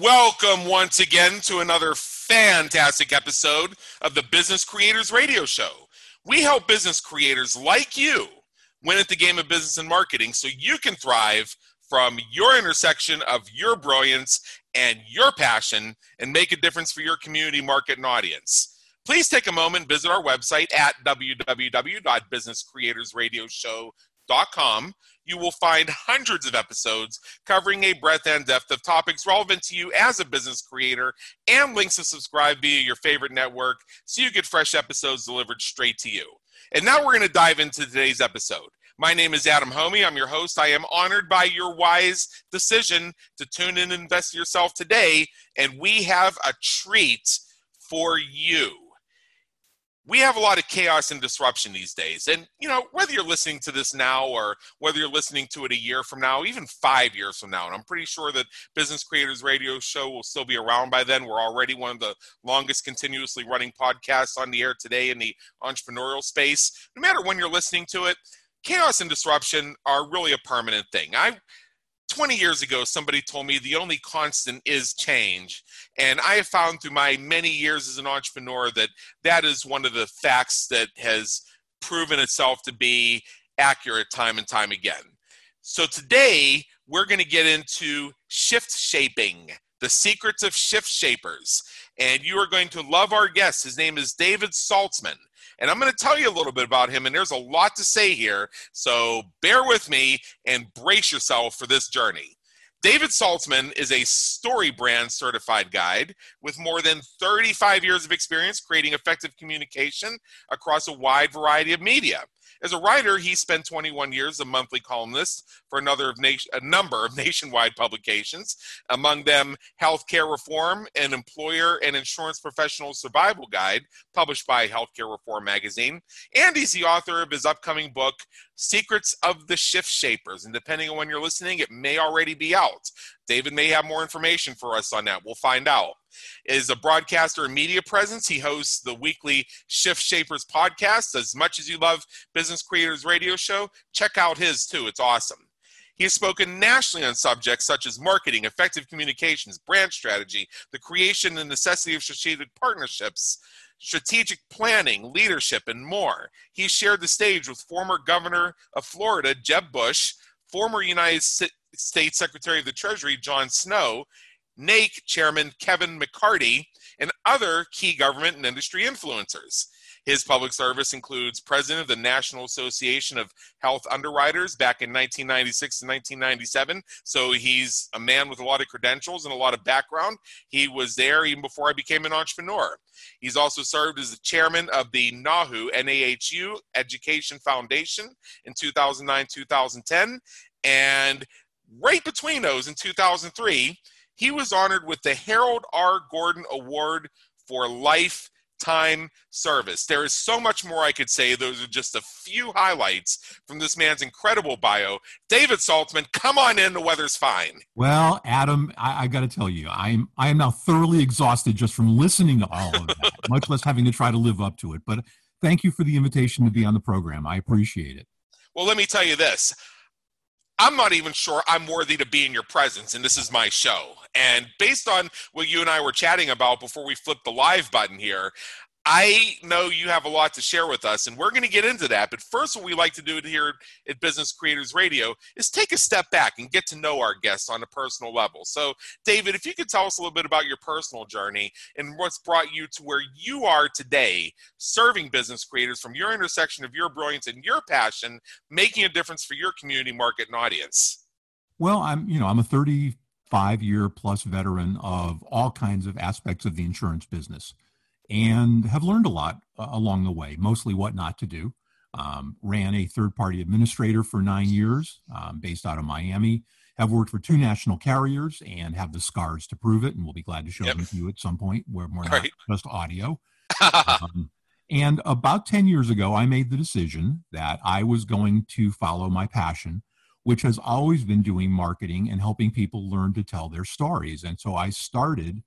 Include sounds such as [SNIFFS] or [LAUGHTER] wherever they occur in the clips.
Welcome once again to another fantastic episode of the Business Creators Radio Show. We help business creators like you win at the game of business and marketing so you can thrive from your intersection of your brilliance and your passion and make a difference for your community, market, and audience. Please take a moment visit our website at www.businesscreatorsradioshow.com you will find hundreds of episodes covering a breadth and depth of topics relevant to you as a business creator and links to subscribe via your favorite network so you get fresh episodes delivered straight to you. And now we're going to dive into today's episode. My name is Adam Hommey. I'm your host. I am honored by your wise decision to tune in and invest in yourself today. And we have a treat for you we have a lot of chaos and disruption these days. And, you know, whether you're listening to this now or whether you're listening to it a year from now, even five years from now, and I'm pretty sure that Business Creators Radio Show will still be around by then. We're already one of the longest continuously running podcasts on the air today in the entrepreneurial space. No matter when you're listening to it, chaos and disruption are really a permanent thing. I 20 years ago, somebody told me the only constant is change. And I have found through my many years as an entrepreneur that that is one of the facts that has proven itself to be accurate time and time again. So today, we're going to get into shift shaping, the secrets of shift shapers. And you are going to love our guest. His name is David Saltzman. And I'm going to tell you a little bit about him, and there's a lot to say here. So bear with me and brace yourself for this journey. David Saltzman is a StoryBrand certified guide with more than 35 years of experience creating effective communication across a wide variety of media. As a writer, he spent 21 years a monthly columnist for another of nation, a number of [LAUGHS] nationwide publications, among them Healthcare Reform, an employer and insurance professional survival guide published by Healthcare Reform magazine. And he's the author of his upcoming book, Secrets of the Shift Shapers. And depending on when you're listening, it may already be out. David may have more information for us on that. We'll find out. Is a broadcaster and media presence. He hosts the weekly Shift Shapers podcast. As much as you love Business Creators Radio Show, check out his too. It's awesome. He has spoken nationally on subjects such as marketing, effective communications, brand strategy, the creation and necessity of strategic partnerships, strategic planning, leadership, and more. He shared the stage with former governor of Florida, Jeb Bush, former United States Secretary of the Treasury, John Snow, NAIC Chairman Kevin McCarty, and other key government and industry influencers. His public service includes president of the National Association of Health Underwriters back in 1996 and 1997. So he's a man with a lot of credentials and a lot of background. He was there even before I became an entrepreneur. He's also served as the chairman of the NAHU, NAHU Education Foundation in 2009 2010. And right between those in 2003, he was honored with the Harold R. Gordon Award for lifetime service. There is so much more I could say. Those are just a few highlights from this man's incredible bio. David Saltzman, come on in. The weather's fine. Well, Adam, I, I got to tell you, I'm I am now thoroughly exhausted just from listening to all of that, [LAUGHS] much less having to try to live up to it. But thank you for the invitation to be on the program. I appreciate it. Well, let me tell you this. I'm not even sure I'm worthy to be in your presence, and this is my show. And based on what you and I were chatting about before we flipped the live button here, I know you have a lot to share with us, and we're going to get into that. But first, what we like to do here at Business Creators Radio is take a step back and get to know our guests on a personal level. So, David, if you could tell us a little bit about your personal journey and what's brought you to where you are today, serving business creators from your intersection of your brilliance and your passion, making a difference for your community, market, and audience. Well, I'm, you know, I'm a 35 year plus veteran of all kinds of aspects of the insurance business and have learned a lot uh, along the way, mostly what not to do. Um, ran a third party administrator for nine years um, based out of Miami. Have worked for two national carriers and have the scars to prove it. And we'll be glad to show yep. them to you at some point where we're not right. just audio. [LAUGHS] um, and about 10 years ago, I made the decision that I was going to follow my passion, which has always been doing marketing and helping people learn to tell their stories. And so I started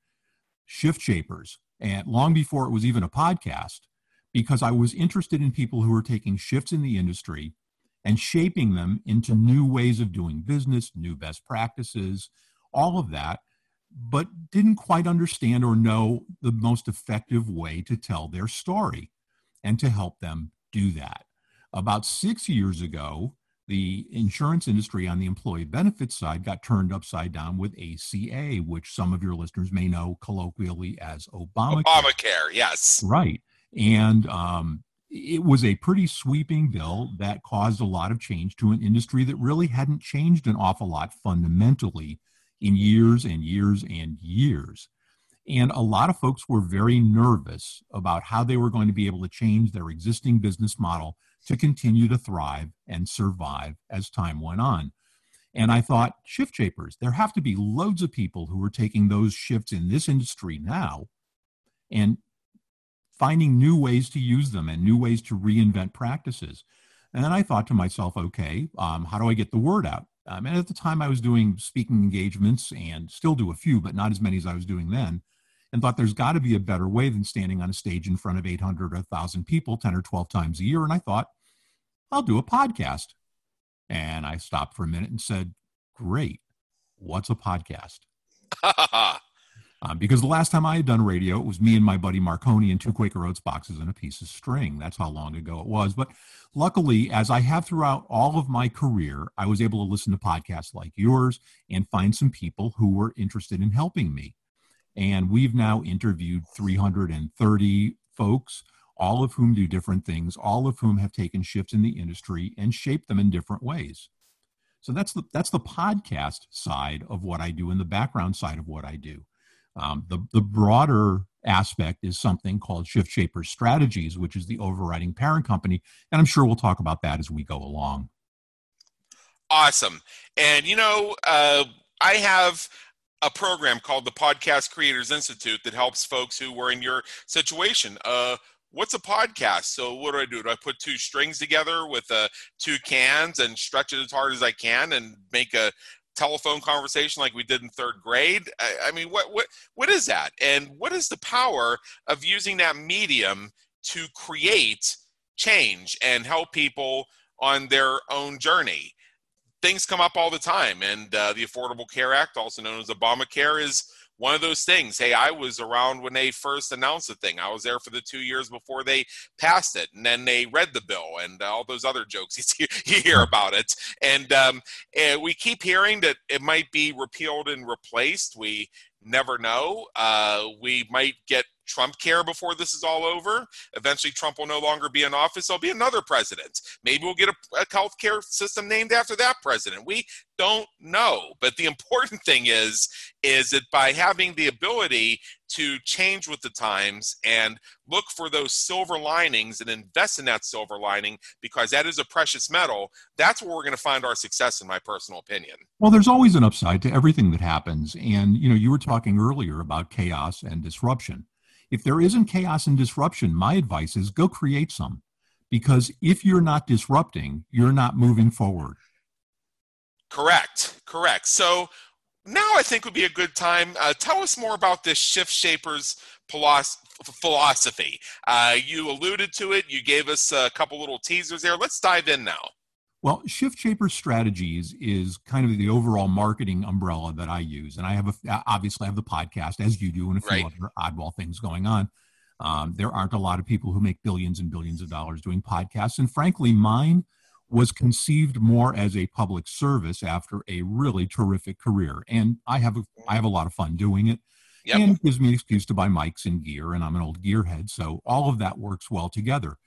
Shift Shapers, and long before it was even a podcast, because I was interested in people who were taking shifts in the industry and shaping them into new ways of doing business, new best practices, all of that, but didn't quite understand or know the most effective way to tell their story and to help them do that. About six years ago, the insurance industry on the employee benefits side got turned upside down with ACA, which some of your listeners may know colloquially as Obamacare. Obamacare, yes. Right. And um, it was a pretty sweeping bill that caused a lot of change to an industry that really hadn't changed an awful lot fundamentally in years and years and years. And a lot of folks were very nervous about how they were going to be able to change their existing business model to continue to thrive and survive as time went on. And I thought, shift shapers, there have to be loads of people who are taking those shifts in this industry now and finding new ways to use them and new ways to reinvent practices. And then I thought to myself, okay, um, how do I get the word out? Um, and at the time, I was doing speaking engagements and still do a few, but not as many as I was doing then. And thought there's got to be a better way than standing on a stage in front of 800 or 1,000 people 10 or 12 times a year. And I thought, I'll do a podcast. And I stopped for a minute and said, Great. What's a podcast? [LAUGHS] um, because the last time I had done radio, it was me and my buddy Marconi and two Quaker Oats boxes and a piece of string. That's how long ago it was. But luckily, as I have throughout all of my career, I was able to listen to podcasts like yours and find some people who were interested in helping me. And we've now interviewed 330 folks all of whom do different things, all of whom have taken shifts in the industry and shaped them in different ways. So that's the that's the podcast side of what I do and the background side of what I do. Um, the the broader aspect is something called Shift Shapers Strategies, which is the overriding parent company, and I'm sure we'll talk about that as we go along. Awesome, and you know, uh, I have a program called the Podcast Creators Institute that helps folks who were in your situation. Uh, what's a podcast? So what do I do? Do I put two strings together with uh, two cans and stretch it as hard as I can and make a telephone conversation like we did in third grade? I, I mean, what what what is that? And what is the power of using that medium to create change and help people on their own journey? Things come up all the time, and uh, the Affordable Care Act, also known as Obamacare, is one of those things. Hey, I was around when they first announced the thing. I was there for the two years before they passed it, and then they read the bill and all those other jokes [LAUGHS] you hear about it. And, um, and we keep hearing that it might be repealed and replaced. We never know. Uh, we might get Trump care before this is all over. Eventually, Trump will no longer be in office. There'll be another president. Maybe we'll get a, a health care system named after that president. We don't know. But the [LAUGHS] important thing is, is that by having the ability to change with the times and look for those silver linings and invest in that silver lining because that is a precious metal, that's where we're going to find our success, in my personal opinion. Well, there's always an upside to everything that happens. And, you know, you were talking earlier about chaos and disruption. If there isn't chaos and disruption, my advice is go create some. Because if you're not disrupting, you're not moving forward. Correct, correct. So now I think would be a good time. Uh, tell us more about this Shift Shapers philosophy. Uh, you alluded to it, you gave us a couple little teasers there. Let's dive in now. Well, Shift Shaper Strategies is kind of the overall marketing umbrella that I use, and I have a, obviously I have the podcast as you do, and a few right. other oddball things going on. Um, there aren't a lot of people who make billions and billions of dollars doing podcasts, and frankly, mine was conceived more as a public service after a really terrific career, and I have a, I have a lot of fun doing it. Yep. And it gives me an excuse to buy mics and gear, and I'm an old gearhead, so all of that works well together.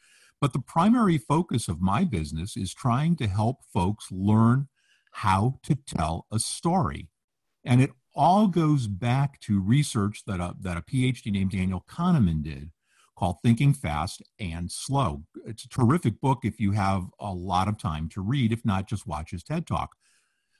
But the primary focus of my business is trying to help folks learn how to tell a story. And it all goes back to research that a, that a PhD named Daniel Kahneman did called Thinking Fast and Slow. It's a terrific book if you have a lot of time to read, if not, just watch his TED Talk.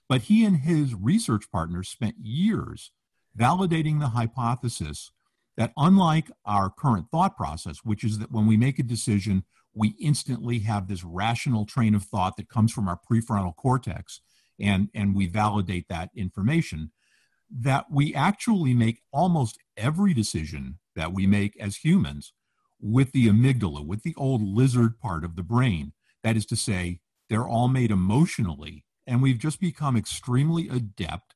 But he and his research partners spent years validating the hypothesis that unlike our current thought process, which is that when we make a decision, we instantly have this rational train of thought that comes from our prefrontal cortex and, and we validate that information that we actually make almost every decision that we make as humans with the amygdala, with the old lizard part of the brain. That is to say, they're all made emotionally, and we've just become extremely adept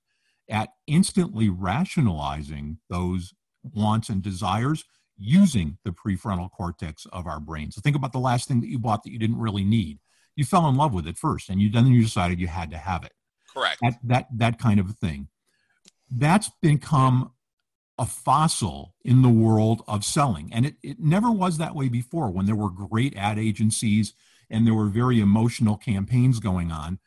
at instantly rationalizing those wants and desires using the prefrontal cortex of our brain. So think about the last thing that you bought that you didn't really need. You fell in love with it first, and you then you decided you had to have it. Correct. That that that kind of thing. That's become a fossil in the world of selling, and it, it never was that way before. When there were great ad agencies and there were very emotional campaigns going on,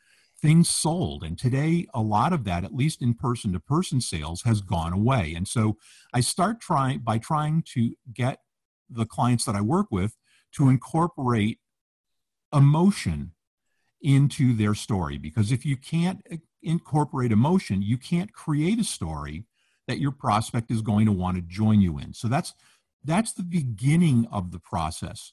things sold. And today, a lot of that, at least in person to person sales, has gone away. And so I start trying by trying to get the clients that I work with to incorporate emotion into their story. Because if you can't eh, incorporate emotion, you can't create a story that your prospect is going to want to join you in. So that's that's the beginning of the process.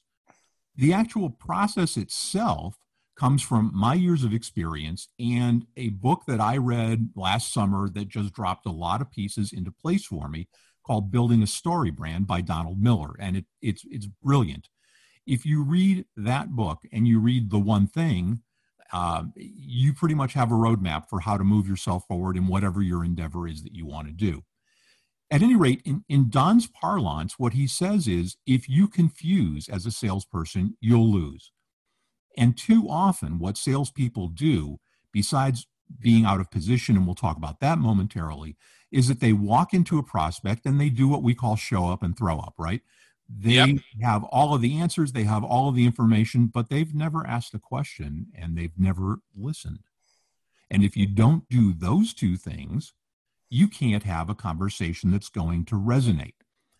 The actual process itself comes from my years of experience and a book that I read last summer that just dropped a lot of pieces into place for me called Building a Story Brand by Donald Miller. And it, it's, it's brilliant. If you read that book and you read The One Thing, uh, you pretty much have a roadmap for how to move yourself forward in whatever your endeavor is that you want to do. At any rate, in, in Don's parlance, what he says is if you confuse as a salesperson, you'll lose. And too often, what salespeople do, besides being out of position, and we'll talk about that momentarily, is that they walk into a prospect and they do what we call show up and throw up, right? They yep. have all of the answers, they have all of the information, but they've never asked a question and they've never listened. And if you don't do those two things, you can't have a conversation that's going to resonate.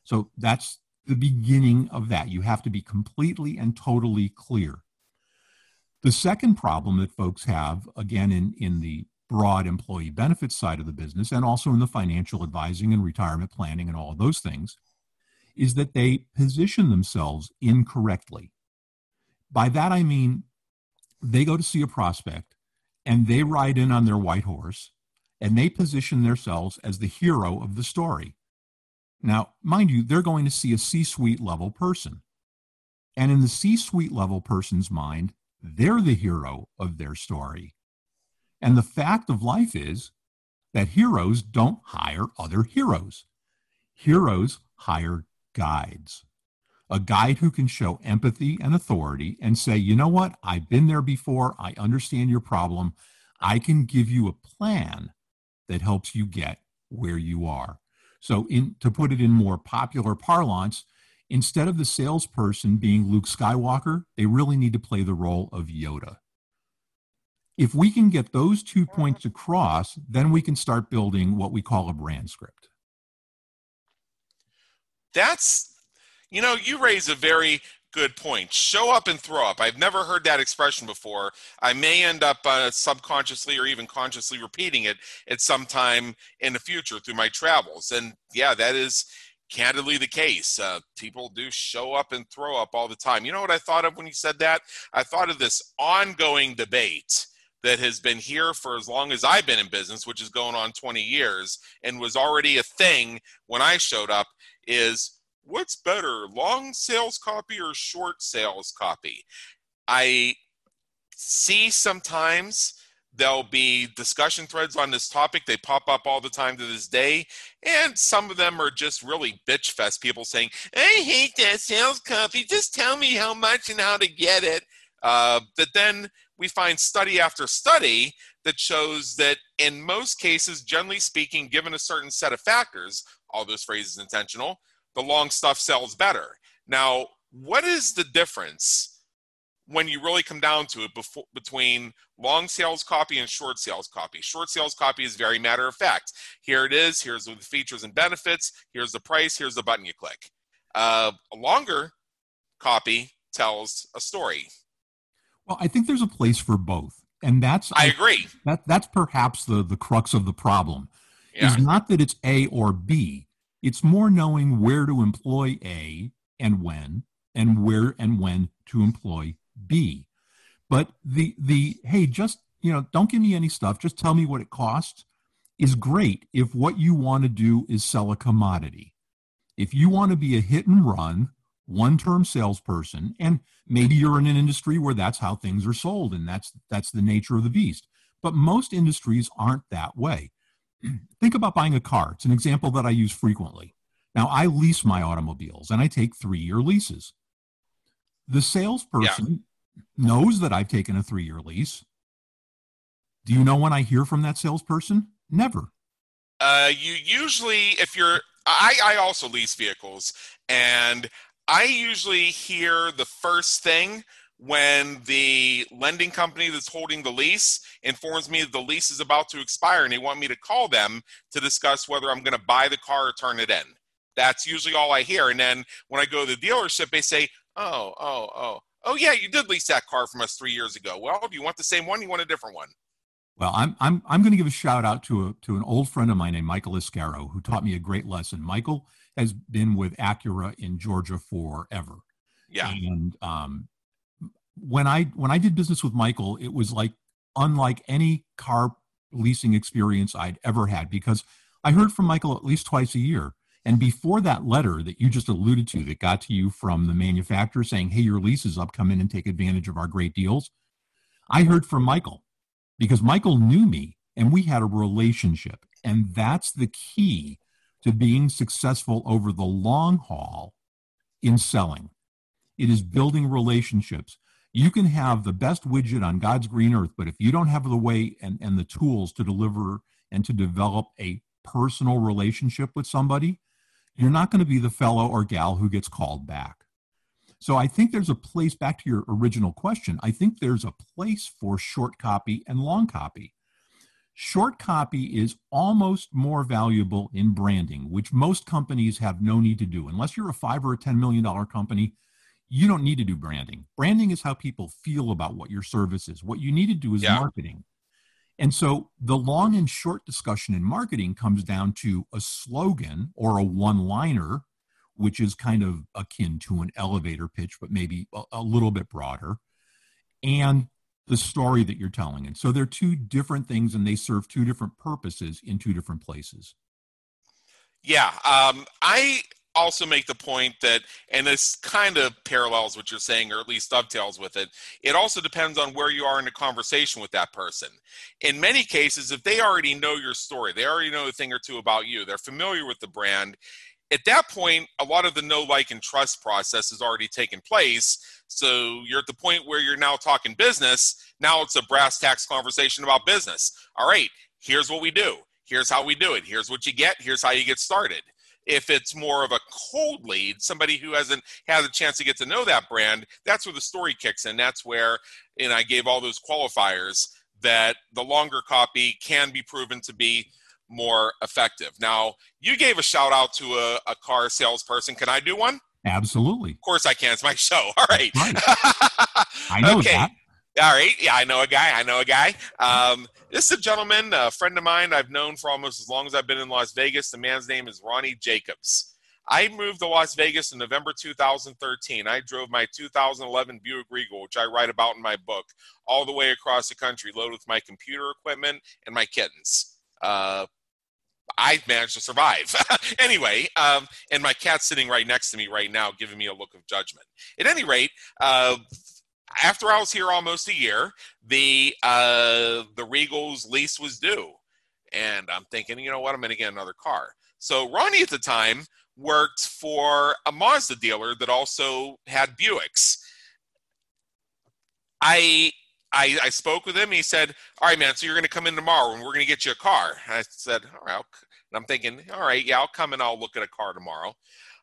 So that's the beginning of that. You have to be completely and totally clear. The second problem that folks have, again, in, in the broad employee benefits side of the business and also in the financial advising and retirement planning and all of those things, is that they position themselves incorrectly. By that I mean they go to see a prospect and they ride in on their white horse and they position themselves as the hero of the story. Now, mind you, they're going to see a C suite level person. And in the C suite level person's mind, they're the hero of their story. And the fact of life is that heroes don't hire other heroes. Heroes hire guides. A guide who can show empathy and authority and say, you know what, I've been there before. I understand your problem. I can give you a plan that helps you get where you are. So, in, to put it in more popular parlance, instead of the salesperson being Luke Skywalker, they really need to play the role of Yoda. If we can get those two points across, then we can start building what we call a brand script. That's, you know, you raise a very good point. Show up and throw up. I've never heard that expression before. I may end up uh, subconsciously or even consciously repeating it at some time in the future through my travels. And yeah, that is candidly the case. Uh, people do show up and throw up all the time. You know what I thought of when you said that? I thought of this ongoing debate that has been here for as long as I've been in business, which is going on 20 years, and was already a thing when I showed up. Is what's better, long sales copy or short sales copy? I see sometimes There'll be discussion threads on this topic. They pop up all the time to this day. And some of them are just really bitch fest people saying, I hate that sales copy. Just tell me how much and how to get it. Uh, but then we find study after study that shows that in most cases, generally speaking, given a certain set of factors, all those phrases intentional, the long stuff sells better. Now, what is the difference when you really come down to it before, between long sales copy and short sales copy. Short sales copy is very matter of fact. Here it is. Here's the features and benefits. Here's the price. Here's the button you click. Uh, a longer copy tells a story. Well, I think there's a place for both, and that's I, I agree. That that's perhaps the the crux of the problem. Yeah. Is not that it's A or B. It's more knowing where to employ A and when, and where and when to employ B. But the the hey, just you know, don't give me any stuff. Just tell me what it costs. Is great if what you want to do is sell a commodity. If you want to be a hit and run, one term salesperson, and maybe you're in an industry where that's how things are sold, and that's that's the nature of the beast. But most industries aren't that way. [CLEARS THROAT] think about buying a car. It's an example that I use frequently. Now, I lease my automobiles and I take three year leases. The salesperson. Knows that I've taken a three year lease. Do you know when I hear from that salesperson? Never. Uh, you usually, if you're, I, I also lease vehicles, and I usually hear the first thing when the lending company that's holding the lease informs me that the lease is about to expire and they want me to call them to discuss whether I'm going to buy the car or turn it in. That's usually all I hear. And then when I go to the dealership, they say, oh, oh, oh, oh, yeah, you did lease that car from us three years ago. Well, do you want the same one? You want a different one? Well, I'm I'm I'm going to give a shout out to a to an old friend of mine named Michael Iscaro, who taught me a great lesson. Michael has been with Acura in Georgia forever. Yeah. And um, when I when I did business with Michael, it was like unlike any car leasing experience I'd ever had because I heard from Michael at least twice a year. And before that letter that you just alluded to that got to you from the manufacturer saying, Hey, your lease is up, come in and take advantage of our great deals. I heard from Michael because Michael knew me and we had a relationship. And that's the key to being successful over the long haul in selling. It is building relationships you can have the best widget on God's green earth, but if you don't have the way and, and the tools to deliver and to develop a personal relationship with somebody, you're not going to be the fellow or gal who gets called back. So I think there's a place, back to your original question, I think there's a place for short copy and long copy. Short copy is almost more valuable in branding, which most companies have no need to do. Unless you're a five or a $10 million company, you don't need to do branding. Branding is how people feel about what your service is. What you need to do is yeah. marketing. And so the long and short discussion in marketing comes down to a slogan or a one liner, which is kind of akin to an elevator pitch, but maybe a, a, little bit broader, and the story that you're telling. And so they're two different things and they serve two different purposes in two different places. Yeah. Um, I also make the point that, and this kind of parallels what you're saying, or at least dovetails with it, it also depends on where you are in a conversation with that person. In many cases, if they already know your story, they already know a thing or two about you, they're familiar with the brand, at that point, a lot of the know, like, and trust process has already taken place. So you're at the point where you're now talking business. Now it's a brass tacks conversation about business. All right, here's what we do. Here's how we do it. Here's what you get. Here's how you get started if it's more of a cold lead, somebody who hasn't had a chance to get to know that brand, that's where the story kicks in. That's where, and I gave all those qualifiers that the longer copy can be proven to be more effective. Now, you gave a shout out to a, a car salesperson. Can I do one? Absolutely. Of course I can. It's my show. [LAUGHS] All right. right. [LAUGHS] I know okay. that. All right. Yeah, I know a guy. I know a guy. Um, this is a gentleman, a friend of mine I've known for almost as long as I've been in Las Vegas. The man's name is Ronnie Jacobs. I moved to Las Vegas in November 2013. I drove my 2011 Buick Regal, which I write about in my book, all the way across the country, loaded with my computer equipment and my kittens. Uh, I managed to survive. [LAUGHS] anyway, um, and my cat's sitting right next to me right now, giving me a look of judgment. At any rate, uh, after I was here almost a year, the uh, the Regal's lease was due, and I'm thinking, you know what, I'm going to get another car. So Ronnie at the time worked for a Mazda dealer that also had Buicks. I I, I spoke with him. He said, "All right, man. So you're going to come in tomorrow, and we're going to get you a car." I said, "All right." And I'm thinking, "All right, yeah, I'll come and I'll look at a car tomorrow."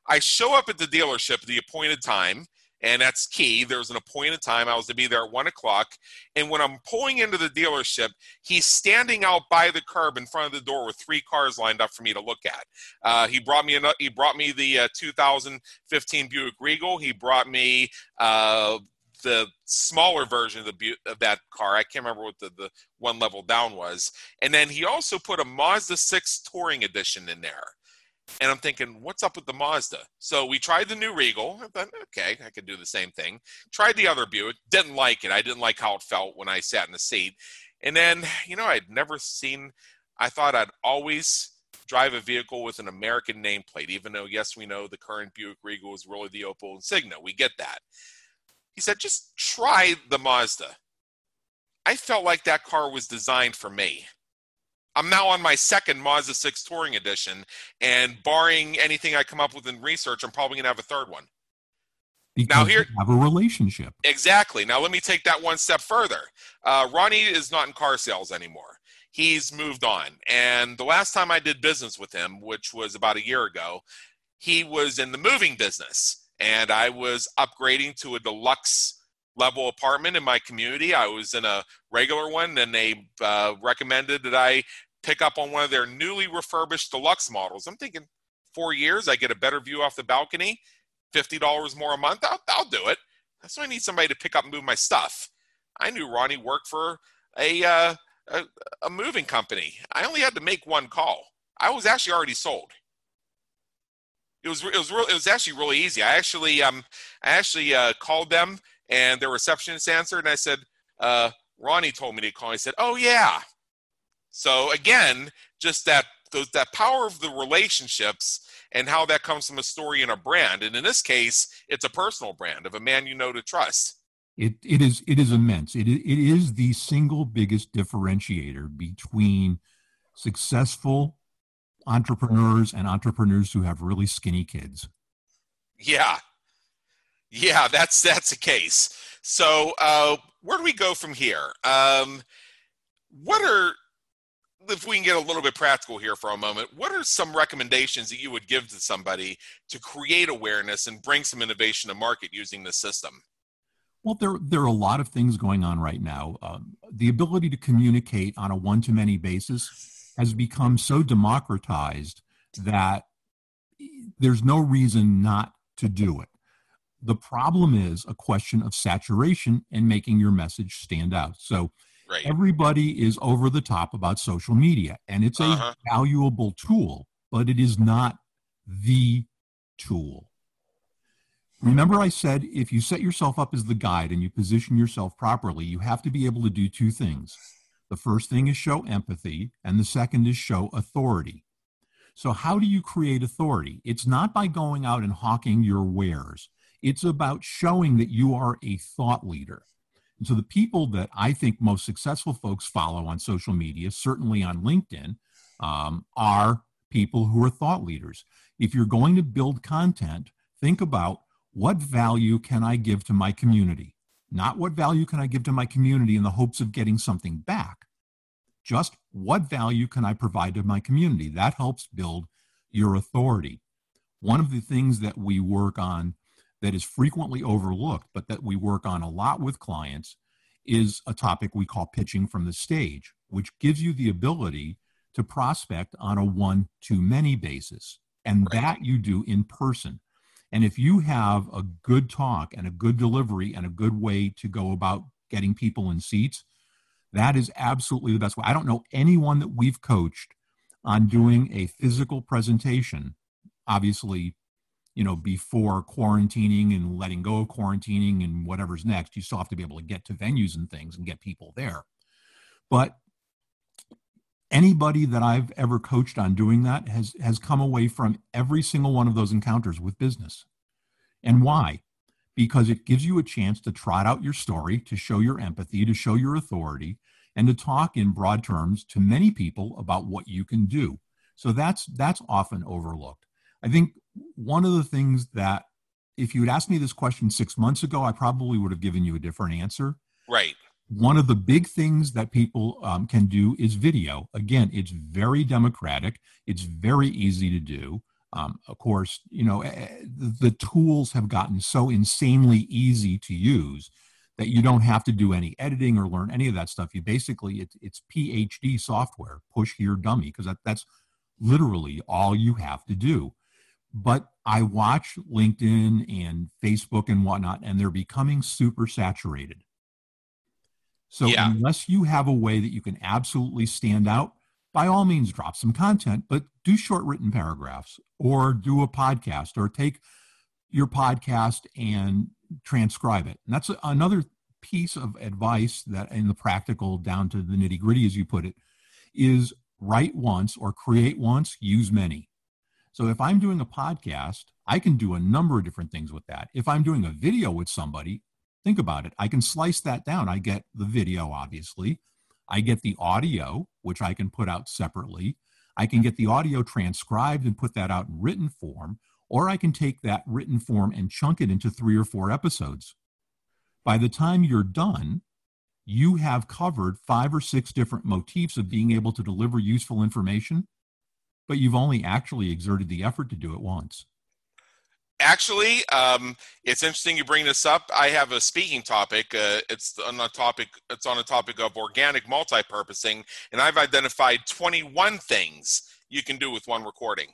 I show up at the dealership at the appointed time and that's key. There was an appointed time. I was to be there at one o'clock. And when I'm pulling into the dealership, he's standing out by the curb in front of the door with three cars lined up for me to look at. Uh, he brought me a, he brought me the uh, 2015 Buick Regal. He brought me uh, the smaller version of, the, of that car. I can't remember what the, the one level down was. And then he also put a Mazda 6 Touring Edition in there. And I'm thinking, what's up with the Mazda? So we tried the new Regal. I thought, okay, I could do the same thing. Tried the other Buick. Didn't like it. I didn't like how it felt when I sat in the seat. And then, you know, I'd never seen, I thought I'd always drive a vehicle with an American nameplate, even though, yes, we know the current Buick Regal is really the Opel Insignia. We get that. He said, just try the Mazda. I felt like that car was designed for me. I'm now on my second Mazda 6 Touring Edition, and barring anything I come up with in research, I'm probably going to have a third one. Because now here, have a relationship. Exactly. Now let me take that one step further. Uh, Ronnie is not in car sales anymore. He's moved on, and the last time I did business with him, which was about a year ago, he was in the moving business, and I was upgrading to a deluxe level apartment in my community. I was in a regular one, and they uh, recommended that I pick up on one of their newly refurbished deluxe models. I'm thinking four years, I get a better view off the balcony, $50 more a month. I'll, I'll do it. That's why I need somebody to pick up and move my stuff. I knew Ronnie worked for a, uh, a, a moving company. I only had to make one call. I was actually already sold. It was it was real, it was actually really easy. I actually um I actually uh, called them and the receptionist answered and I said uh, Ronnie told me to call. He said, "Oh yeah." So again, just that those, that power of the relationships and how that comes from a story and a brand. And in this case, it's a personal brand of a man you know to trust. It, it is it is immense. It, it is the single biggest differentiator between successful entrepreneurs and entrepreneurs who have really skinny kids. Yeah, yeah, that's that's the case. So uh, where do we go from here? Um, what are if we can get a little bit practical here for a moment, what are some recommendations that you would give to somebody to create awareness and bring some innovation to market using the system? Well, there, there are a lot of things going on right now. Um, the ability to communicate on a one to many basis has become so democratized that there's no reason not to do it. The problem is a question of saturation and making your message stand out. So, Right. Everybody is over the top about social media, and it's a uh-huh. valuable tool, but it is not the tool. Remember, I said if you set yourself up as the guide and you position yourself properly, you have to be able to do two things. The first thing is show empathy, and the second is show authority. So, how do you create authority? It's not by going out and hawking your wares, it's about showing that you are a thought leader. And so the people that I think most successful folks follow on social media, certainly on LinkedIn, um, are people who are thought leaders. If you're going to build content, think about what value can I give to my community? Not what value can I give to my community in the hopes of getting something back. Just what value can I provide to my community? That helps build your authority. One of the things that we work on that is frequently overlooked, but that we work on a lot with clients, is a topic we call pitching from the stage, which gives you the ability to prospect on a one to many basis. And right. that you do in person. And if you have a good talk and a good delivery and a good way to go about getting people in seats, that is absolutely the best way. I don't know anyone that we've coached on doing a physical presentation. Obviously, you know, before quarantining and letting go of quarantining and whatever's next. You still have to be able to get to venues and things and get people there. But anybody that I've ever coached on doing that has has come away from every single one of those encounters with business. And why? Because it gives you a chance to trot out your story, to show your empathy, to show your authority, and to talk in broad terms to many people about what you can do. So that's that's often overlooked. I think one of the things that if you had asked me this question six months ago, I probably would have given you a different answer. Right. One of the big things that people um, can do is video. Again, it's very democratic. It's very easy to do. Um, of course, you know eh, eh, the tools have gotten so insanely easy to use that you don't have to do any editing or learn any of that stuff. You basically it's, it's PhD software, push here dummy, because that, that's literally all you have to do but I watch LinkedIn and Facebook and whatnot, and they're becoming super saturated. So yeah. unless you have a way that you can absolutely stand out, by all means drop some content, but do short written paragraphs or do a podcast or take your podcast and transcribe it. And that's another piece of advice that in the practical down to the nitty gritty, as you put it, is write once or create once, use many. So if I'm doing a podcast, I can do a number of different things with that. If I'm doing a video with somebody, think about it. I can slice that down. I get the video, obviously. I get the audio, which I can put out separately. I can get the audio transcribed and put that out in written form, or I can take that written form and chunk it into three or four episodes. By the time you're done, you have covered five or six different motifs of being able to deliver useful information, but you've only actually exerted the effort to do it once. Actually, um, it's interesting you bring this up. I have a speaking topic. Uh, it's on a topic. It's on a topic of organic multi-purposing, and I've identified 21 things you can do with one recording.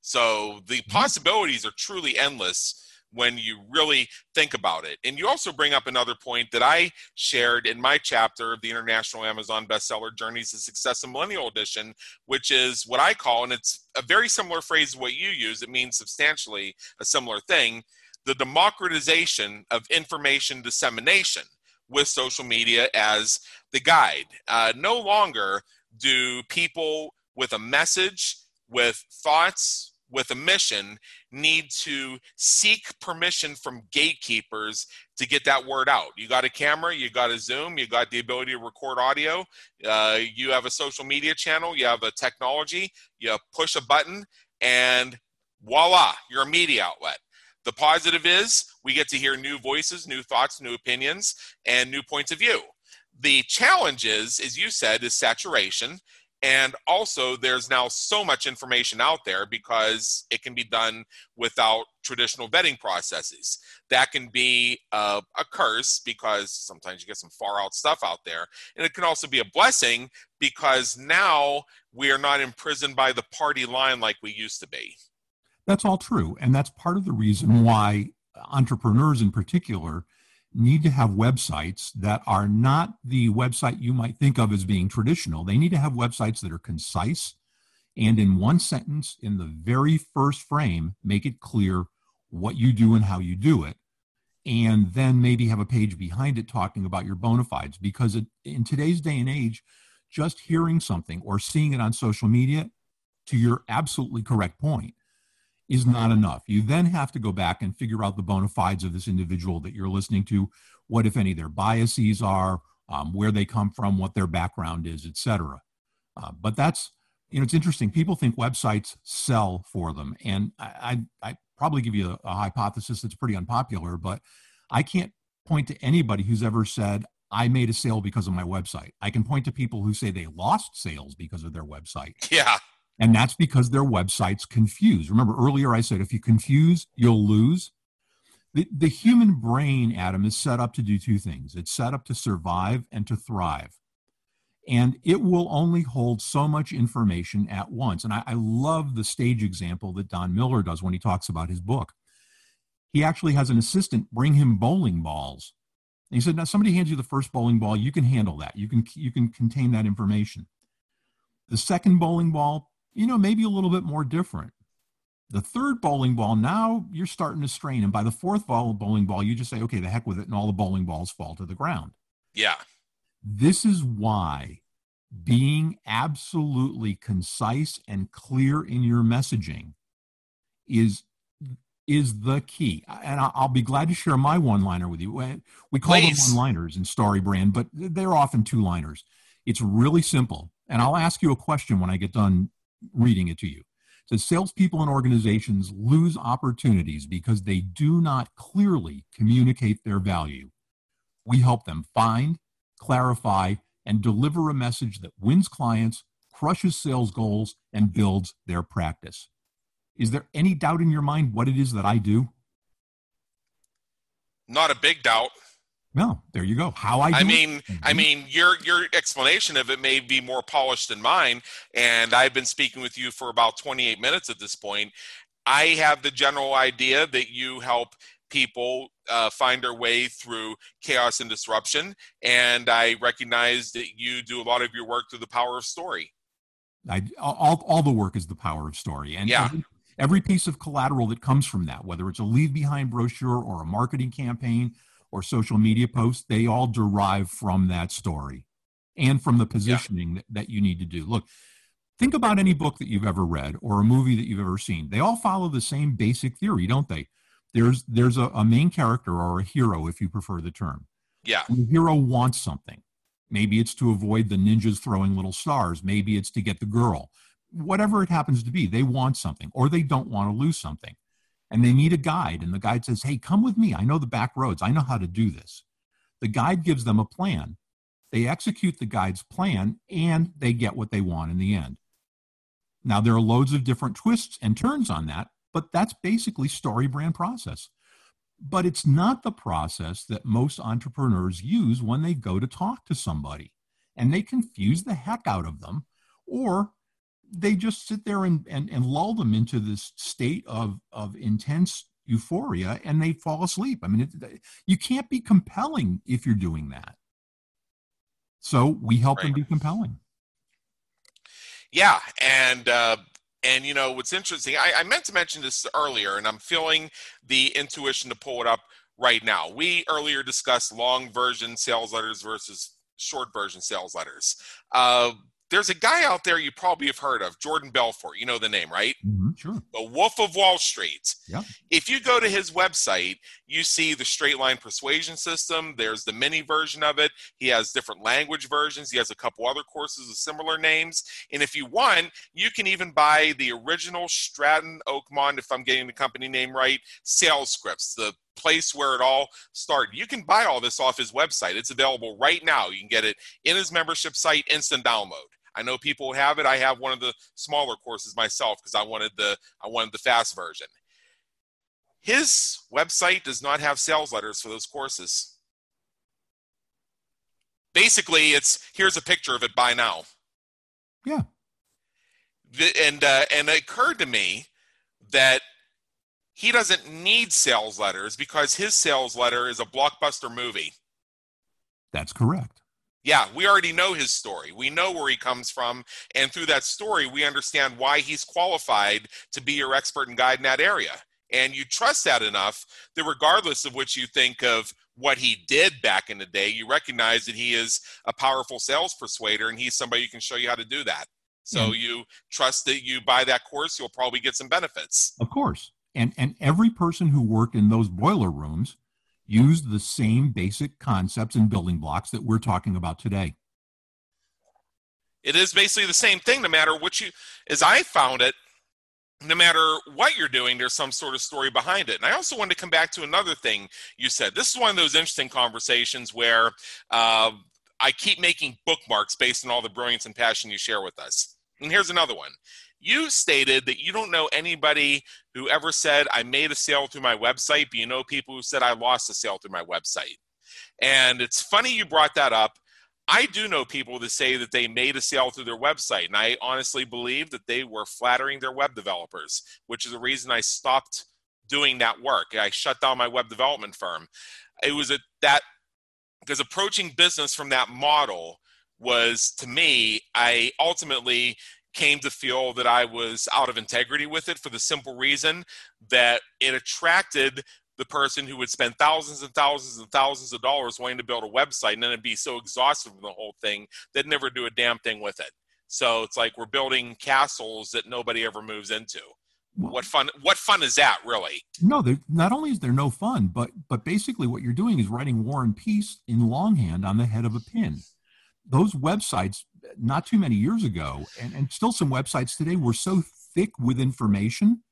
So the mm-hmm. possibilities are truly endless when you really think about it. And you also bring up another point that I shared in my chapter of the International Amazon Bestseller Journeys to Success in Millennial Edition, which is what I call, and it's a very similar phrase to what you use, it means substantially a similar thing the democratization of information dissemination with social media as the guide. Uh, no longer do people with a message, with thoughts, with a mission need to seek permission from gatekeepers to get that word out. You got a camera, you got a Zoom, you got the ability to record audio, uh, you have a social media channel, you have a technology, you push a button, and voila, you're a media outlet. The positive is we get to hear new voices, new thoughts, new opinions, and new points of view. The challenge is, as you said, is saturation and also there's now so much information out there because it can be done without traditional vetting processes. That can be a curse because sometimes you get some far out stuff out there. And it can also be a blessing because now we are not imprisoned by the party line like we used to be. That's all true. And that's part of the reason why entrepreneurs in particular need to have websites that are not the website you might think of as being traditional. They need to have websites that are concise and in one sentence, in the very first frame, make it clear what you do and how you do it. And then maybe have a page behind it talking about your bona fides. Because in today's day and age, just hearing something or seeing it on social media, to your absolutely correct point, is not enough. You then have to go back and figure out the bona fides of this individual that you're listening to, what, if any, their biases are, um, where they come from, what their background is, etc. Uh, but that's, you know, it's interesting. People think websites sell for them. And I, I, I probably give you a, a hypothesis that's pretty unpopular, but I can't point to anybody who's ever said, I made a sale because of my website. I can point to people who say they lost sales because of their website. Yeah. And that's because their websites confuse. Remember earlier I said if you confuse, you'll lose. The, the human brain, Adam, is set up to do two things it's set up to survive and to thrive. And it will only hold so much information at once. And I, I love the stage example that Don Miller does when he talks about his book. He actually has an assistant bring him bowling balls. And he said, now somebody hands you the first bowling ball, you can handle that. You can you can contain that information. The second bowling ball, you know, maybe a little bit more different. The third bowling ball, now you're starting to strain. And by the fourth ball bowling ball, you just say, okay, the heck with it. And all the bowling balls fall to the ground. Yeah. This is why being absolutely concise and clear in your messaging is is the key. And I'll be glad to share my one liner with you. We call Please. them one liners in Story Brand, but they're often two liners. It's really simple. And I'll ask you a question when I get done reading it to you. It says salespeople and organizations lose opportunities because they do not clearly communicate their value. We help them find, clarify, and deliver a message that wins clients, crushes sales goals, and builds their practice. Is there any doubt in your mind what it is that I do? Not a big doubt. No, there you go. How I I mean, it. I mean, your your explanation of it may be more polished than mine, and I've been speaking with you for about 28 minutes at this point. I have the general idea that you help people uh, find their way through chaos and disruption, and I recognize that you do a lot of your work through the power of story. I, all, all the work is the power of story, and yeah. every, every piece of collateral that comes from that, whether it's a leave behind brochure or a marketing campaign or social media posts, they all derive from that story and from the positioning yeah. that, that you need to do. Look, think about any book that you've ever read or a movie that you've ever seen. They all follow the same basic theory, don't they? There's there's a, a main character or a hero, if you prefer the term. Yeah. the hero wants something. Maybe it's to avoid the ninjas throwing little stars. Maybe it's to get the girl. Whatever it happens to be, they want something or they don't want to lose something. And they need a guide. And the guide says, Hey, come with me. I know the back roads. I know how to do this. The guide gives them a plan. They execute the guide's plan and they get what they want in the end. Now, there are loads of different twists and turns on that, but that's basically story brand process. But it's not the process that most entrepreneurs use when they go to talk to somebody. And they confuse the heck out of them, or they just sit there and, and, and lull them into this state of, of intense euphoria and they fall asleep. I mean, it, you can't be compelling if you're doing that. So we help right. them be compelling. Yeah, and uh, and you know what's interesting? I, I meant to mention this earlier, and I'm feeling the intuition to pull it up right now. We earlier discussed long version sales letters versus short version sales letters. Uh, there's a guy out there you probably have heard of, Jordan Belfort. You know the name, right? Mm-hmm, sure. The Wolf of Wall Street. Yeah. If you go to his website, you see the straight line persuasion system. There's the mini version of it. He has different language versions. He has a couple other courses with similar names. And if you want, you can even buy the original Stratton Oakmont, if I'm getting the company name right, sales scripts, the place where it all started. You can buy all this off his website. It's available right now. You can get it in his membership site, instant download. I know people have it. I have one of the smaller courses myself because I wanted the I wanted the fast version. His website does not have sales letters for those courses. Basically, it's here's a picture of it by now. Yeah. The, and uh, and it occurred to me that he doesn't need sales letters because his sales letter is a blockbuster movie. That's correct yeah, we already know his story. We know where he comes from. And through that story, we understand why he's qualified to be your expert and guide in that area. And you trust that enough that regardless of what you think of what he did back in the day, you recognize that he is a powerful sales persuader and he's somebody who can show you how to do that. So mm. you trust that you buy that course, you'll probably get some benefits. Of course. And and every person who worked in those boiler rooms use the same basic concepts and building blocks that we're talking about today. It is basically the same thing, no matter what you, as I found it, no matter what you're doing, there's some sort of story behind it. And I also want to come back to another thing you said. This is one of those interesting conversations where uh, I keep making bookmarks based on all the brilliance and passion you share with us. And here's another one you stated that you don't know anybody who ever said, I made a sale through my website, but you know people who said, I lost a sale through my website. And it's funny you brought that up. I do know people that say that they made a sale through their website, and I honestly believe that they were flattering their web developers, which is the reason I stopped doing that work. I shut down my web development firm. It was a, that because approaching business from that model was to me, I ultimately came to feel that I was out of integrity with it for the simple reason that it attracted the person who would spend thousands and thousands and thousands of dollars wanting to build a website and then it'd be so exhausted from the whole thing they'd never do a damn thing with it. So it's like we're building castles that nobody ever moves into. What fun what fun is that really no not only is there no fun but but basically what you're doing is writing war and peace in longhand on the head of a pin those websites not too many years ago, and, and still some websites today were so thick with information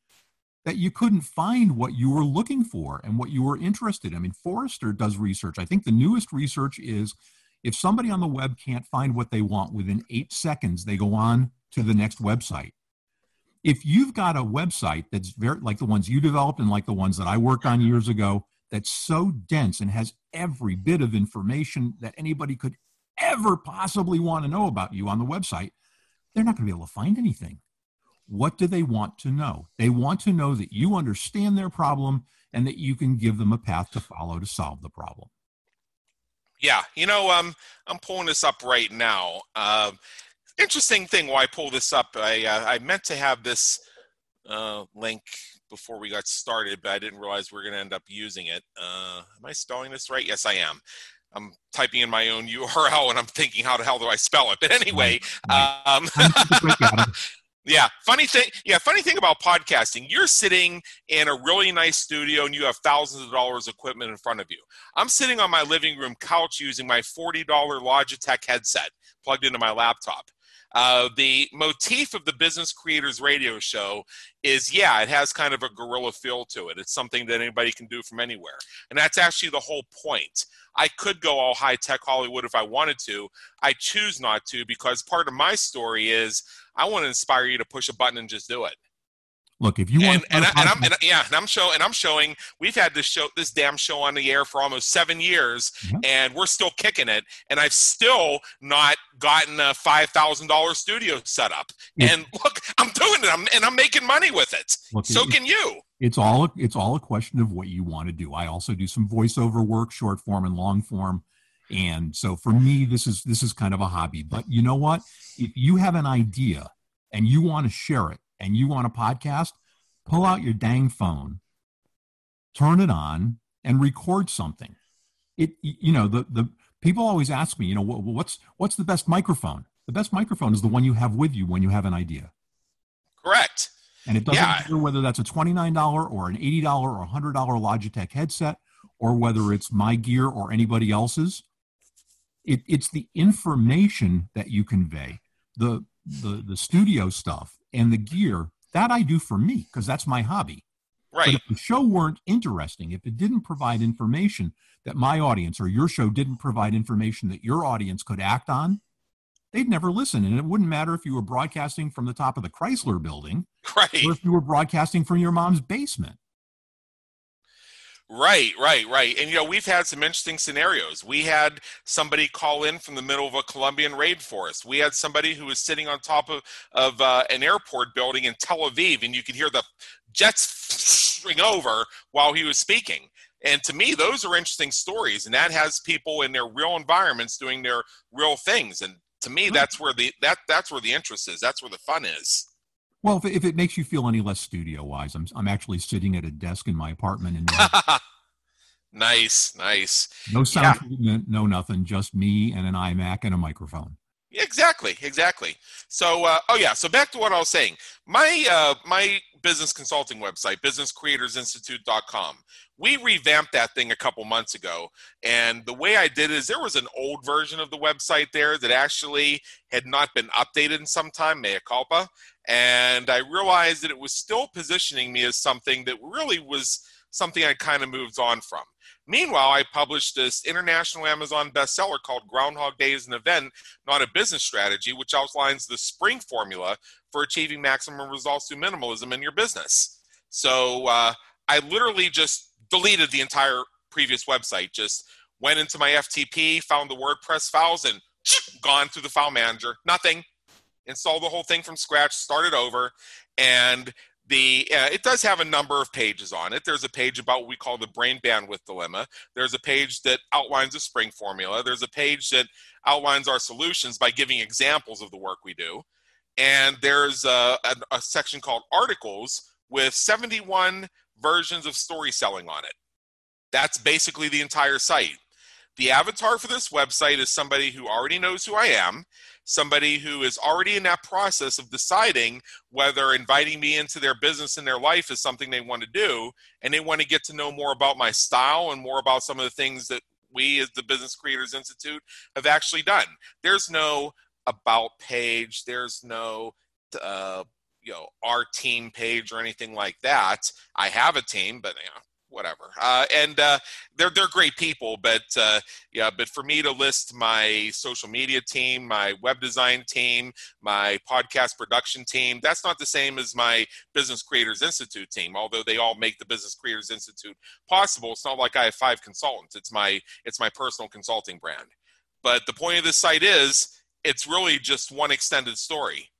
that you couldn't find what you were looking for and what you were interested in. I mean, Forrester does research. I think the newest research is if somebody on the web can't find what they want within eight seconds, they go on to the next website. If you've got a website that's very like the ones you developed and like the ones that I worked on years ago, that's so dense and has every bit of information that anybody could ever possibly want to know about you on the website, they're not going to be able to find anything. What do they want to know? They want to know that you understand their problem and that you can give them a path to follow to solve the problem. Yeah, you know, um, I'm pulling this up right now. Uh, interesting thing why I pull this up. I uh, I meant to have this uh, link before we got started, but I didn't realize we are going to end up using it. Uh, am I spelling this right? Yes, I am. I'm typing in my own URL and I'm thinking, how the hell do I spell it? But anyway, um, [LAUGHS] Yeah, funny thing. Yeah, funny thing about podcasting. You're sitting in a really nice studio and you have thousands of dollars equipment in front of you. I'm sitting on my living room couch using my $40 Logitech headset plugged into my laptop. Uh, the motif of the Business Creators Radio Show is yeah, it has kind of a guerrilla feel to it. It's something that anybody can do from anywhere. And that's actually the whole point. I could go all high tech Hollywood if I wanted to. I choose not to because part of my story is I want to inspire you to push a button and just do it. Look, if you want, and, and, I, and I'm and, yeah, and I'm showing, and I'm showing. We've had this show, this damn show on the air for almost seven years, mm-hmm. and we're still kicking it. And I've still not gotten a five thousand dollars studio set up. And look, I'm doing it, I'm, and I'm making money with it. Look, so it, can you. It's all it's all a question of what you want to do. I also do some voiceover work, short form and long form. And so for me, this is this is kind of a hobby. But you know what? If you have an idea and you want to share it and you want a podcast, pull out your dang phone, turn it on, and record something. It, you know, the, the people always ask me, you know, what's, what's the best microphone? The best microphone is the one you have with you when you have an idea. Correct. And it doesn't yeah. matter whether that's a $29 or an $80 or a $100 Logitech headset or whether it's my gear or anybody else's. It, it's the information that you convey, the, the, the studio stuff and the gear that I do for me because that's my hobby. Right. But if the show weren't interesting, if it didn't provide information that my audience or your show didn't provide information that your audience could act on, they'd never listen. And it wouldn't matter if you were broadcasting from the top of the Chrysler building [LAUGHS] right. or if you were broadcasting from your mom's basement. Right, right, right. And you know, we've had some interesting scenarios. We had somebody call in from the middle of a Colombian rainforest. We had somebody who was sitting on top of, of uh, an airport building in Tel Aviv, and you could hear the jets string over while he was speaking. And to me, those are interesting stories, and that has people in their real environments doing their real things. And to me, that's where the that that's where the interest is. That's where the fun is. Well, if it, if it makes you feel any less studio wise, I'm I'm actually sitting at a desk in my apartment and [LAUGHS] nice, nice. No sound yeah. treatment, no nothing, just me and an iMac and a microphone. Exactly, exactly. So, uh, oh yeah. So back to what I was saying. My uh, my business consulting website, businesscreatorsinstitute.com. We revamped that thing a couple months ago, and the way I did it is there was an old version of the website there that actually had not been updated in some time, mea culpa, and I realized that it was still positioning me as something that really was something I kind of moved on from. Meanwhile, I published this international Amazon bestseller called Groundhog Day is an Event, Not a Business Strategy, which outlines the spring formula for achieving maximum results through minimalism in your business. So uh, I literally just deleted the entire previous website, just went into my FTP, found the WordPress files, and [SNIFFS] gone through the file manager. Nothing Installed the whole thing from scratch, started over, and the uh, it does have a number of pages on it. There's a page about what we call the brain bandwidth dilemma. There's a page that outlines the spring formula. There's a page that outlines our solutions by giving examples of the work we do. And there's a, a, a section called articles with 71 versions of story selling on it. That's basically the entire site. The avatar for this website is somebody who already knows who I am somebody who is already in that process of deciding whether inviting me into their business and their life is something they want to do and they want to get to know more about my style and more about some of the things that we as the business creators institute have actually done. There's no about page there's no uh, you know our team page or anything like that. I have a team but you know, whatever. Uh, and uh, they're they're great people, but uh, yeah, but for me to list my social media team, my web design team, my podcast production team, that's not the same as my Business Creators Institute team. Although they all make the Business Creators Institute possible, it's not like I have five consultants. It's my it's my personal consulting brand. But the point of this site is it's really just one extended story.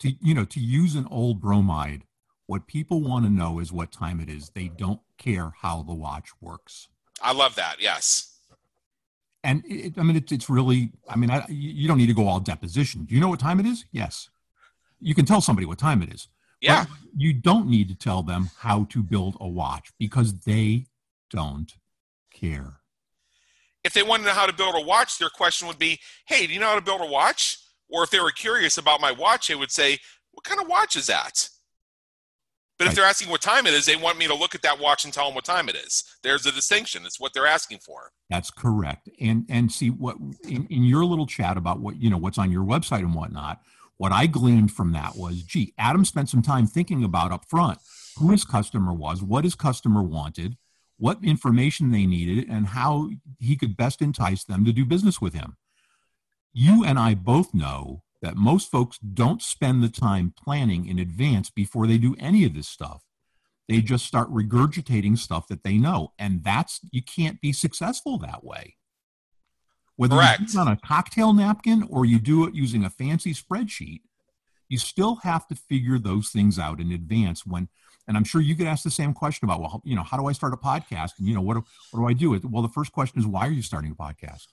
To you know, to use an old bromide what people want to know is what time it is. They don't care how the watch works. I love that. Yes. And it, I mean, it, it's really, I mean, I, you don't need to go all deposition. Do you know what time it is? Yes. You can tell somebody what time it is. Yeah. you don't need to tell them how to build a watch because they don't care. If they wanted to know how to build a watch, their question would be, hey, do you know how to build a watch? Or if they were curious about my watch, they would say, what kind of watch is that? But if they're asking what time it is, they want me to look at that watch and tell them what time it is. There's a distinction. It's what they're asking for. That's correct. And and see what in, in your little chat about what you know what's on your website and whatnot. What I gleaned from that was, gee, Adam spent some time thinking about up front who his customer was, what his customer wanted, what information they needed, and how he could best entice them to do business with him. You and I both know that most folks don't spend the time planning in advance before they do any of this stuff. They just start regurgitating stuff that they know. And that's, you can't be successful that way. Whether you do Correct. it on a cocktail napkin or you do it using a fancy spreadsheet, you still have to figure those things out in advance when and i'm sure you could ask the same question about well you know how do i start a podcast and you know what do, what do i do well the first question is why are you starting a podcast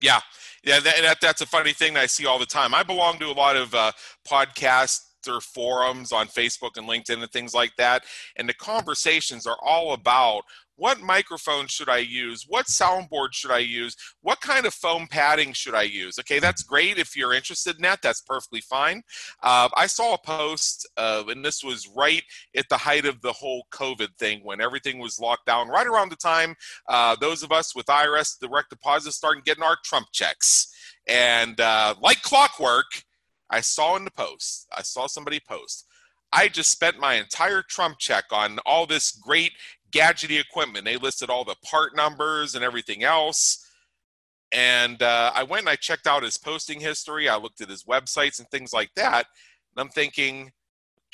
Yeah, yeah, that, that that's a funny thing that I see all the time. I belong to a lot of uh, podcasts or forums on Facebook and LinkedIn and things like that, and the conversations are all about what microphone should I use, what soundboard should I use, what kind of foam padding should I use. Okay, that's great if you're interested in that. That's perfectly fine. Uh, I saw a post, uh, and this was right at the height of the whole COVID thing when everything was locked down, right around the time uh, those of us with IRS direct deposit starting getting our Trump checks. And uh, like clockwork, I saw in the post, I saw somebody post, I just spent my entire Trump check on all this great gadgety equipment. They listed all the part numbers and everything else. And uh, I went and I checked out his posting history. I looked at his websites and things like that. And I'm thinking,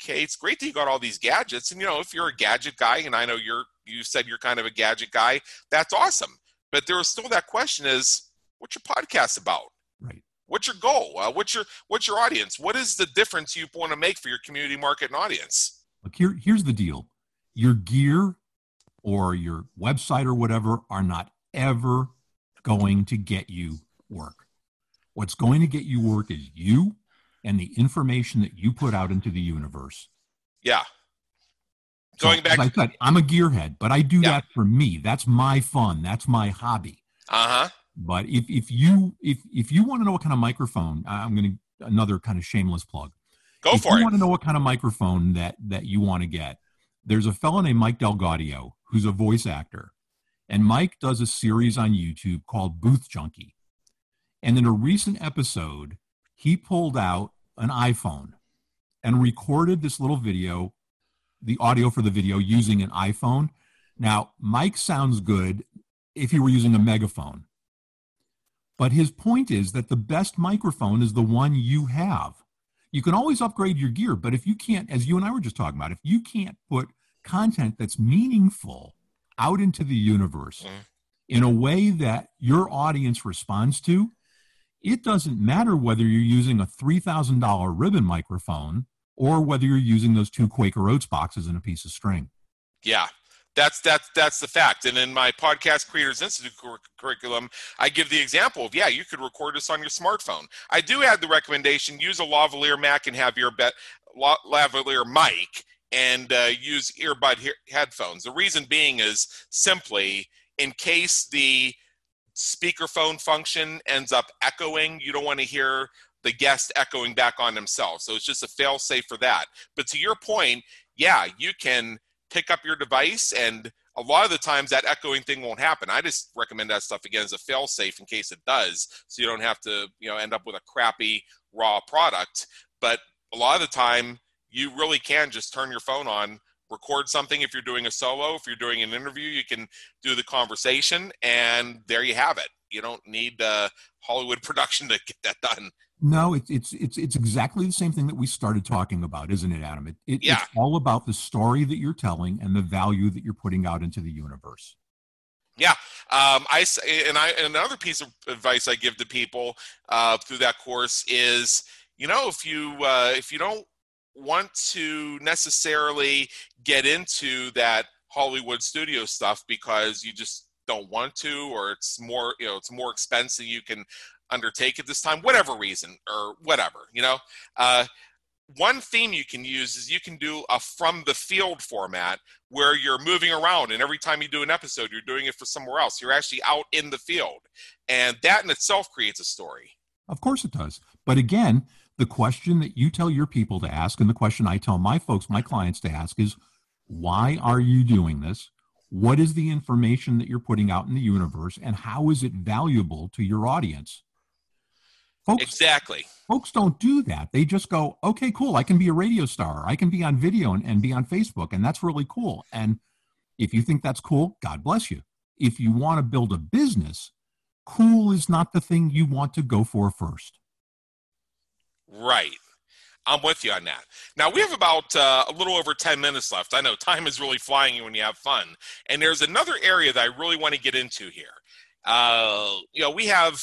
okay, it's great that you got all these gadgets. And you know, if you're a gadget guy, and I know you're, you said you're kind of a gadget guy, that's awesome. But there was still that question: is what's your podcast about? What's your goal? Uh, what's your what's your audience? What is the difference you want to make for your community market and audience? look here here's the deal your gear or your website or whatever are not ever going to get you work what's going to get you work is you and the information that you put out into the universe Yeah. So, Going back, I said, I'm a gearhead, but I do Yeah. that for me. That's my fun. That's my hobby. uh huh. But if if you if if you want to know what kind of microphone, I'm going to another kind of shameless plug. Go if for you it. want to know what kind of microphone that that you want to get, there's a fellow named Mike DelGaudio who's a voice actor, and Mike does a series on YouTube called Booth Junkie. And in a recent episode, he pulled out an iPhone and recorded this little video, the audio for the video using an iPhone. Now, Mike sounds good if he were using a megaphone. But his point is that the best microphone is the one you have. You can always upgrade your gear, but if you can't, as you and I were just talking about, if you can't put content that's meaningful out into the universe Mhm. in a way that your audience responds to, it doesn't matter whether you're using a $3,000 ribbon microphone or whether you're using those two Quaker Oats boxes and a piece of string. Yeah. That's that's that's the fact. And in my podcast creators institute cur- curriculum, I give the example of yeah, you could record this on your smartphone. I do add the recommendation: use a lavalier mic and have your la- lavalier mic and uh, use earbud he- headphones. The reason being is simply in case the speakerphone function ends up echoing, you don't want to hear the guest echoing back on themselves. So it's just a fail safe for that. But to your point, yeah, you can pick up your device and a lot of the times that echoing thing won't happen. I just recommend that stuff again as a fail safe in case it does, so you don't have to, you know, end up with a crappy raw product. But a lot of the time, you really can just turn your phone on, record something if you're doing a solo. If you're doing an interview, you can do the conversation, and there you have it. You don't need uh, Hollywood [LAUGHS] production to get that done. No, it's it's it's it's exactly the same thing that we started talking about, isn't it, Adam? It, it, Yeah. It's all about the story that you're telling and the value that you're putting out into the universe. Yeah, um, I and I and another piece of advice I give to people uh, through that course is, you know, if you uh, if you don't want to necessarily get into that Hollywood studio stuff because you just don't want to, or it's more you know it's more expensive you can undertake at this time, whatever reason or whatever, you know. Uh, one theme you can use is you can do a from the field format where you're moving around and every time you do an episode you're doing it for somewhere else you're actually out in the field and that in itself creates a story Of course it does. But again, The question that you tell your people to ask, and the question I tell my folks, my clients to ask is, why are you doing this? What is the information that you're putting out in the universe, and how is it valuable to your audience? Folks, exactly. Folks don't do that. They just go, okay, cool. I can be a radio star. I can be on video and, and be on Facebook, and that's really cool. And if you think that's cool, God bless you. If you want to build a business, cool is not the thing you want to go for first. Right. I'm with you on that. Now we have about uh, a little over 10 minutes left. I know time is really flying when you have fun. And there's another area that I really want to get into here. Uh, you know, we have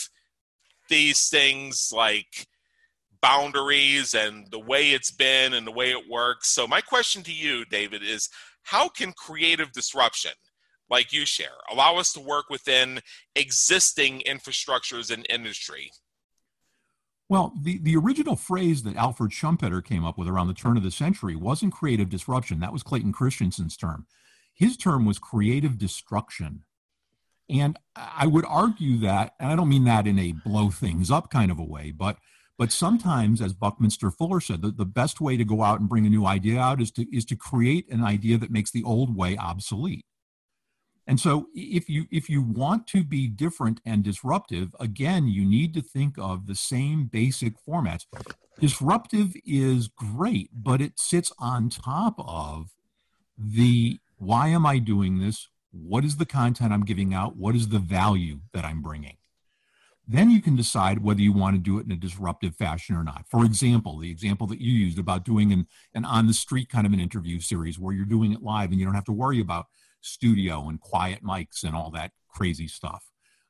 these things like boundaries and the way it's been and the way it works. So my question to you, David, is how can creative disruption like you share allow us to work within existing infrastructures and industry? Well, the, the original phrase that Alfred Schumpeter came up with around the turn of the century wasn't creative disruption. That was Clayton Christensen's term. His term was creative destruction. And I would argue that, and I don't mean that in a blow things up kind of a way, but but sometimes, as Buckminster Fuller said, the, the best way to go out and bring a new idea out is to is to create an idea that makes the old way obsolete. And so if you if you want to be different and disruptive, again, you need to think of the same basic formats. Disruptive is great, but it sits on top of the why am I doing this? What is the content I'm giving out? What is the value that I'm bringing? Then you can decide whether you want to do it in a disruptive fashion or not. For example, the example that you used about doing an, an on the street kind of an interview series where you're doing it live and you don't have to worry about studio and quiet mics and all that crazy stuff.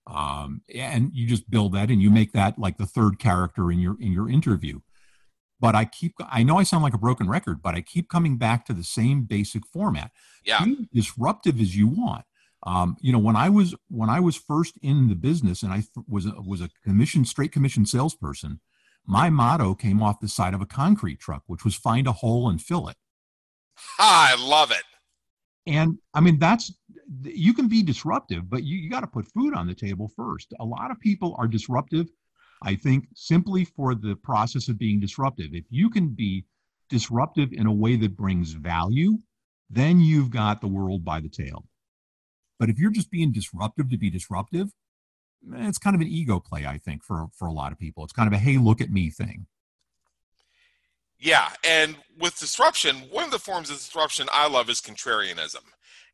Um, and you just build that and you make that like the third character in your in your interview. But I keep I know I sound like a broken record, but I keep coming back to the same basic format. Yeah, Be disruptive as you want. Um, you know, when I was when I was first in the business and I th- was a, was a commission straight commission salesperson, my motto came off the side of a concrete truck, which was find a hole and fill it. I love it. And I mean, that's you can be disruptive, but you, you got to put food on the table first. A lot of people are disruptive, I think, simply for the process of being disruptive. If you can be disruptive in a way that brings value, then you've got the world by the tail. But if you're just being disruptive to be disruptive, eh, it's kind of an ego play, I think, for for a lot of people. It's kind of a hey, look at me thing. Yeah, and with disruption, one of the forms of disruption I love is contrarianism.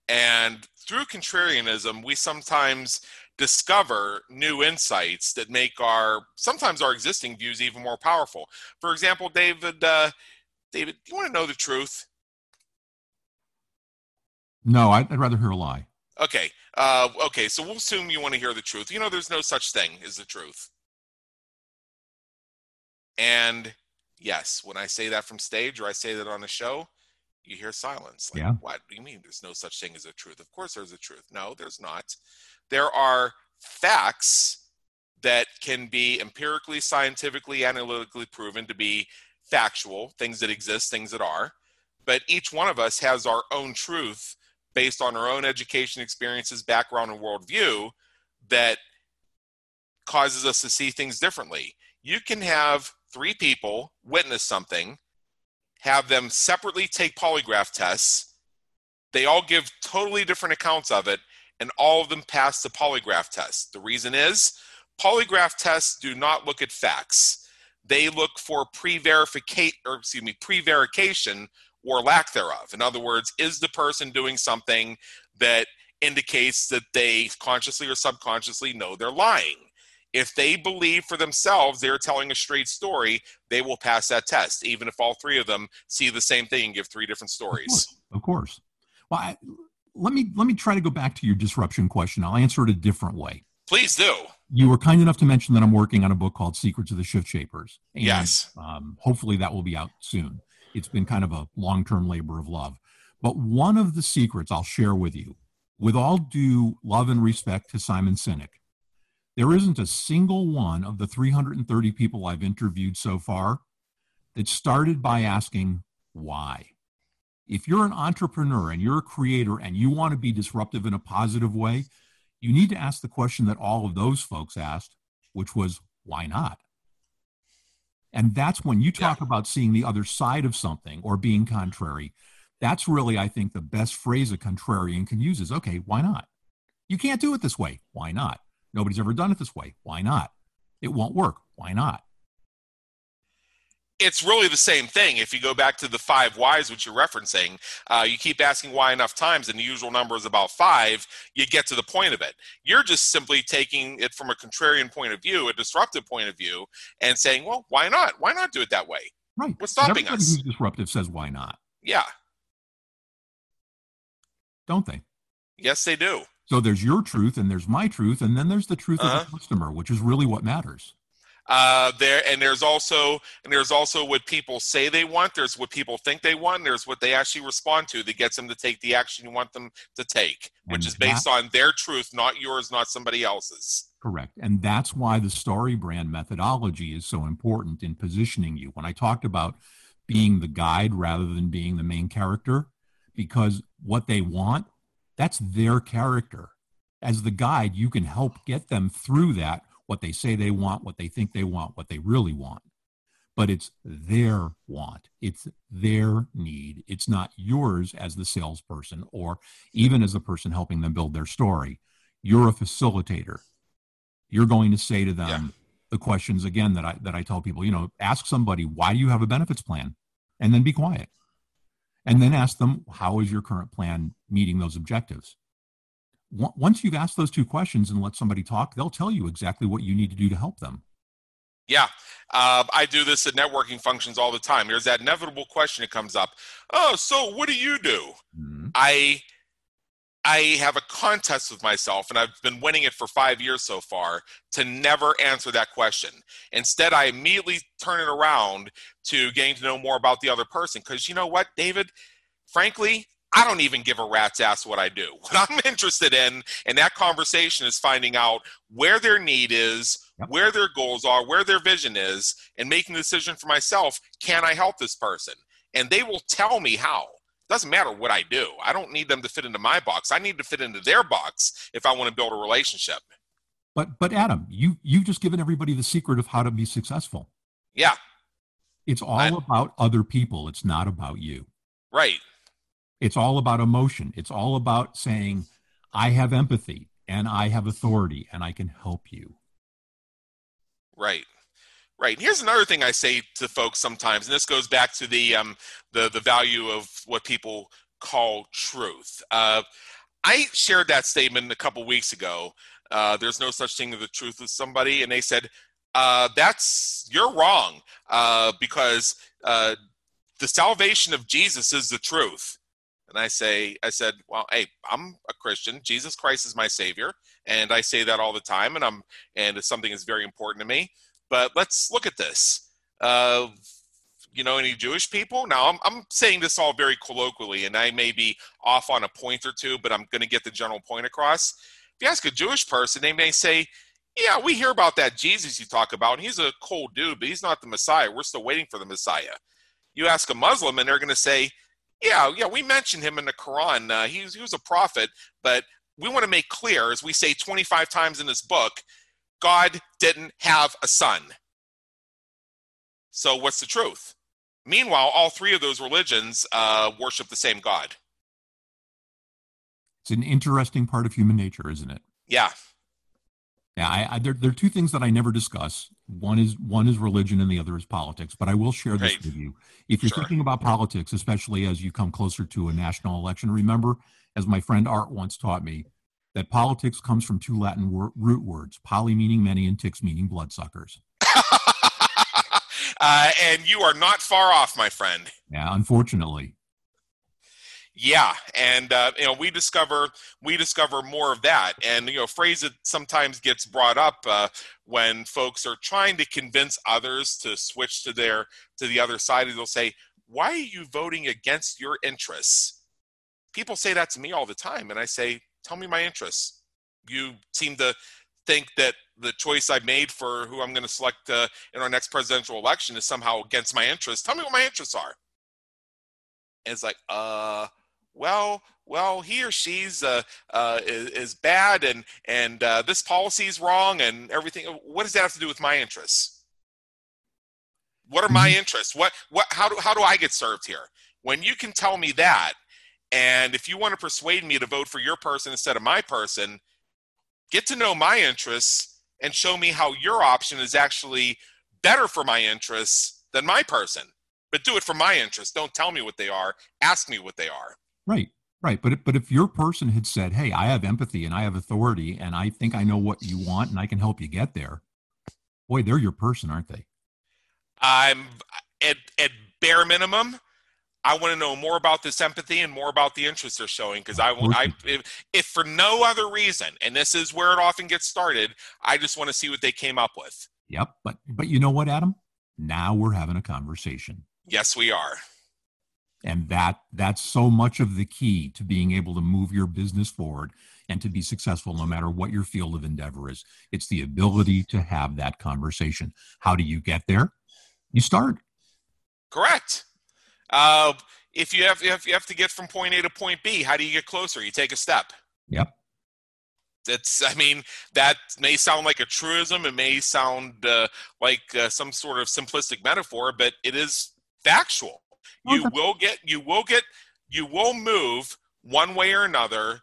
And through contrarianism, we sometimes discover new insights that make our sometimes our existing views even more powerful. For example, David, uh, David, do you want to know the truth? No, I'd, I'd rather hear a lie. Okay, uh, okay. So we'll assume you want to hear the truth. You know, there's no such thing as the truth. And yes, when I say that from stage or I say that on a show, you hear silence. Like, yeah. what do you mean there's no such thing as a truth? Of course there's a truth. No, there's not. There are facts that can be empirically, scientifically, analytically proven to be factual, things that exist, things that are. But each one of us has our own truth based on our own education experiences, background, and worldview that causes us to see things differently. You can have three people witness something, have them separately take polygraph tests. They all give totally different accounts of it, and all of them pass the polygraph test. The reason is polygraph tests do not look at facts. They look for pre-verification or excuse me, prevarication or lack thereof. In other words, is the person doing something that indicates that they consciously or subconsciously know they're lying? if they believe for themselves they're telling a straight story, they will pass that test, even if all three of them see the same thing and give three different stories. Of course. Of course. Well, I, let me let me try to go back to your disruption question. I'll answer it a different way. Please do. You were kind enough to mention that I'm working on a book called Secrets of the Shift Shapers. And, yes. Um, hopefully that will be out soon. It's been kind of a long term labor of love. But one of the secrets I'll share with you, with all due love and respect to Simon Sinek, there isn't a single one of the 330 people I've interviewed so far that started by asking why. If you're an entrepreneur and you're a creator and you want to be disruptive in a positive way, you need to ask the question that all of those folks asked, which was, why not? And that's when you talk yeah. about seeing the other side of something or being contrary. That's really, I think, the best phrase a contrarian can use is okay, why not? You can't do it this way. Why not? Nobody's ever done it this way. Why not? It won't work. Why not? It's really the same thing. If you go back to the five whys, which you're referencing, uh, you keep asking why enough times, and the usual number is about five, you get to the point of it. You're just simply taking it from a contrarian point of view, a disruptive point of view, and saying, well, why not? Why not do it that way? Right. What's stopping us? Who's disruptive says, why not? Yeah. Don't they? Yes, they do. So there's your truth and there's my truth, and then there's the truth uh-huh. of the uh-huh. customer, which is really what matters. Uh, there and there's also and there's also what people say they want. There's what people think they want. There's what they actually respond to that gets them to take the action you want them to take, which and is based that, on their truth, not yours, not somebody else's. Correct, and that's why the story brand methodology is so important in positioning you. When I talked about being the guide rather than being the main character, because what they want, that's their character. As the guide, you can help get them through that what they say they want, what they think they want, what they really want. But it's their want, it's their need. It's not yours as the salesperson or even as the person helping them build their story. You're a facilitator. You're going to say to them yeah. the questions again that I that I tell people, you know, ask somebody, why do you have a benefits plan? And then be quiet. And then ask them, how is your current plan meeting those objectives? Once you've asked those two questions and let somebody talk, they'll tell you exactly what you need to do to help them. Yeah, uh, I do this at networking functions all the time. There's that inevitable question that comes up. Oh, so what do you do? Mm-hmm. I I have a contest with myself, and I've been winning it for five years so far, to never answer that question. Instead, I immediately turn it around to getting to know more about the other person. Because you know what, David? Frankly, I don't even give a rat's ass what I do. [LAUGHS] What I'm interested in in that conversation is finding out where their need is, yep. where their goals are, where their vision is, and making a decision for myself. Can I help this person? And they will tell me how. Doesn't matter what I do. I don't need them to fit into my box. I need to fit into their box if I want to build a relationship. But but Adam, you you've just given everybody the secret of how to be successful. Yeah. It's all I, about other people. It's not about you. Right. It's all about emotion. It's all about saying, I have empathy and I have authority and I can help you. Right. Right. And here's another thing I say to folks sometimes, and this goes back to the um, the the value of what people call truth. Uh, I shared that statement a couple weeks ago. Uh, there's no such thing as the truth with somebody, and they said, uh, "That's you're wrong," uh, because uh, the salvation of Jesus is the truth. And I say, I said, well, hey, I'm a Christian. Jesus Christ is my Savior, and I say that all the time, and I'm and it's something that's very important to me. But let's look at this. Uh, you know, any Jewish people? Now, I'm I'm saying this all very colloquially, and I may be off on a point or two, but I'm going to get the general point across. If you ask a Jewish person, they may say, yeah, we hear about that Jesus you talk about, and he's a cold dude, but he's not the Messiah. We're still waiting for the Messiah. You ask a Muslim, and they're going to say, yeah, yeah, we mentioned him in the Quran. Uh, he, was, he was a prophet, but we want to make clear, as we say 25 times in this book, God didn't have a son. So, what's the truth? Meanwhile, all three of those religions uh, worship the same God. It's an interesting part of human nature, isn't it? Yeah. Yeah, I, I, there, there are two things that I never discuss. One is one is religion, and the other is politics. But I will share this right. with you. If you're sure. thinking about politics, especially as you come closer to a national election, remember, as my friend Art once taught me, that politics comes from two Latin wor- root words: poly meaning many, and ticks meaning bloodsuckers. [LAUGHS] uh, and you are not far off, my friend. Yeah, unfortunately. Yeah, and uh, you know we discover we discover more of that, and you know phrase that sometimes gets brought up uh, when folks are trying to convince others to switch to their to the other side. They'll say, "Why are you voting against your interests?" People say that to me all the time, and I say, "Tell me my interests." You seem to think that the choice I made for who I'm going to select uh, in our next presidential election is somehow against my interests. Tell me what my interests are. And it's like, uh, well, well, he or she's uh, uh, is, is, bad, and and uh, this policy is wrong, and everything. What does that have to do with my interests? What are my mm-hmm. interests? What what how do how do I get served here? When you can tell me that, and if you want to persuade me to vote for your person instead of my person, get to know my interests and show me how your option is actually better for my interests than my person. But do it for my interests. Don't tell me what they are. Ask me what they are. Right. Right, but but if your person had said, "Hey, I have empathy and I have authority, and I think I know what you want, and I can help you get there," boy, they're your person, aren't they? I'm at at bare minimum. I want to know more about this empathy and more about the interest they're showing because I want I if, if for no other reason, and this is where it often gets started, I just want to see what they came up with. Yep, but but you know what, Adam? Now we're having a conversation. Yes, we are and that that's so much of the key to being able to move your business forward and to be successful no matter what your field of endeavor is. It's the ability to have that conversation. How do you get there? You start. Correct. Uh, if you have if you have to get from point a to point b how do you get closer? You take a step. Yep. It's i mean that may sound like a truism. It may sound uh, like uh, some sort of simplistic metaphor but it is factual you will get you will get you will move one way or another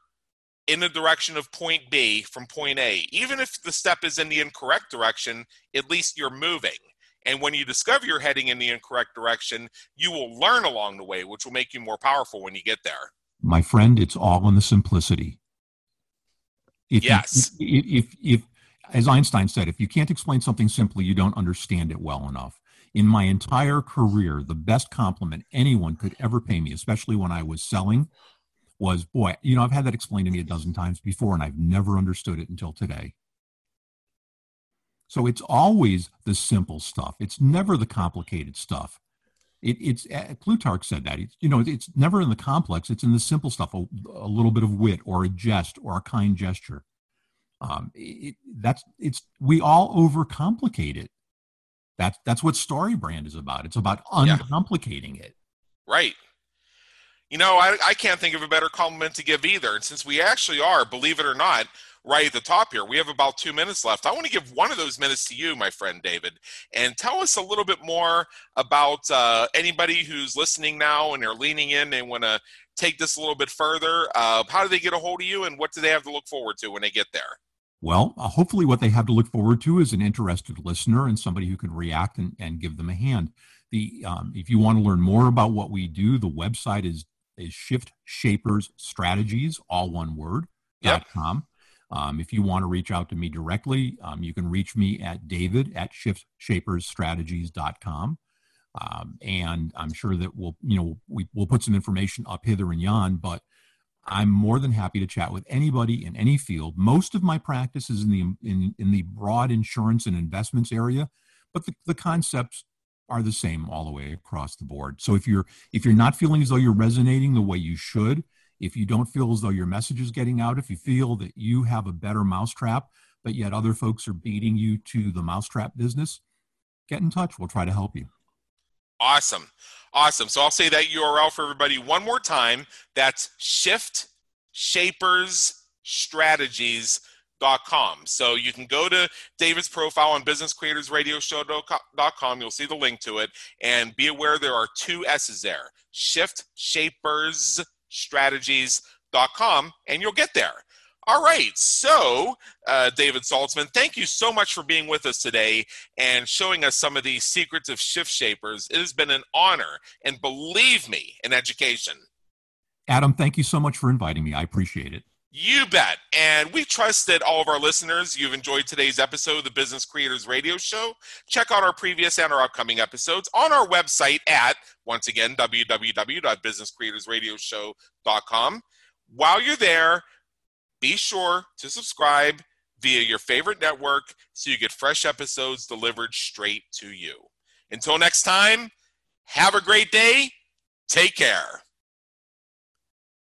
in the direction of point B from point A. Even if the step is in the incorrect direction, at least you're moving. And when you discover you're heading in the incorrect direction, you will learn along the way, which will make you more powerful when you get there. My friend, it's all in the simplicity. If yes. You, if, if, if, as Einstein said, if you can't explain something simply, you don't understand it well enough in my entire career, the best compliment anyone could ever pay me, especially when I was selling, was boy, you know, I've had that explained to me a dozen times before, and I've never understood it until today. So it's always the simple stuff. It's never the complicated stuff. It, it's uh, Plutarch said that. It's, you know, it's never in the complex. It's in the simple stuff. A, a little bit of wit, or a jest, or a kind gesture. Um, it, that's it's. We all overcomplicate it. That's that's what StoryBrand is about. It's about uncomplicating yeah. it. Right. You know, I, I can't think of a better compliment to give either. And since we actually are, believe it or not, right at the top here, we have about two minutes left. I want to give one of those minutes to you, my friend David, and tell us a little bit more about uh, anybody who's listening now and they're leaning in and want to take this a little bit further. Uh, how do they get a hold of you, and what do they have to look forward to when they get there? Well, uh, hopefully, what they have to look forward to is an interested listener and somebody who can react and, and give them a hand. The um, if you want to learn more about what we do, the website is is Shift Shapers Strategies, all one word. Yep. .com. Um, if you want to reach out to me directly, um, you can reach me at david at shift shiftshapersstrategies.com. Um, and I'm sure that we'll, you know, we, we'll put some information up hither and yon, but I'm more than happy to chat with anybody in any field. Most of my practice is in the in, in the broad insurance and investments area, but the, the concepts are the same all the way across the board. So if you're if you're not feeling as though you're resonating the way you should, if you don't feel as though your message is getting out, if you feel that you have a better mousetrap, but yet other folks are beating you to the mousetrap business, get in touch. We'll try to help you. Awesome. Awesome. So I'll say that URL for everybody one more time. That's shift shapers shiftshapersstrategies.com. So you can go to David's profile on businesscreatorsradioshow.com. You'll see the link to it. And be aware there are two S's there shiftshapersstrategies.com, and you'll get there. All right. So, uh, David Saltzman, thank you so much for being with us today and showing us some of these secrets of shift shapers. It has been an honor and believe me, an education. Adam, thank you so much for inviting me. I appreciate it. You bet. And we trust that all of our listeners, you've enjoyed today's episode of the Business Creators Radio Show. Check out our previous and our upcoming episodes on our website at, once again, www.businesscreatorsradioshow.com. While you're there, be sure to subscribe via your favorite network so you get fresh episodes delivered straight to you. Until next time, have a great day. Take care.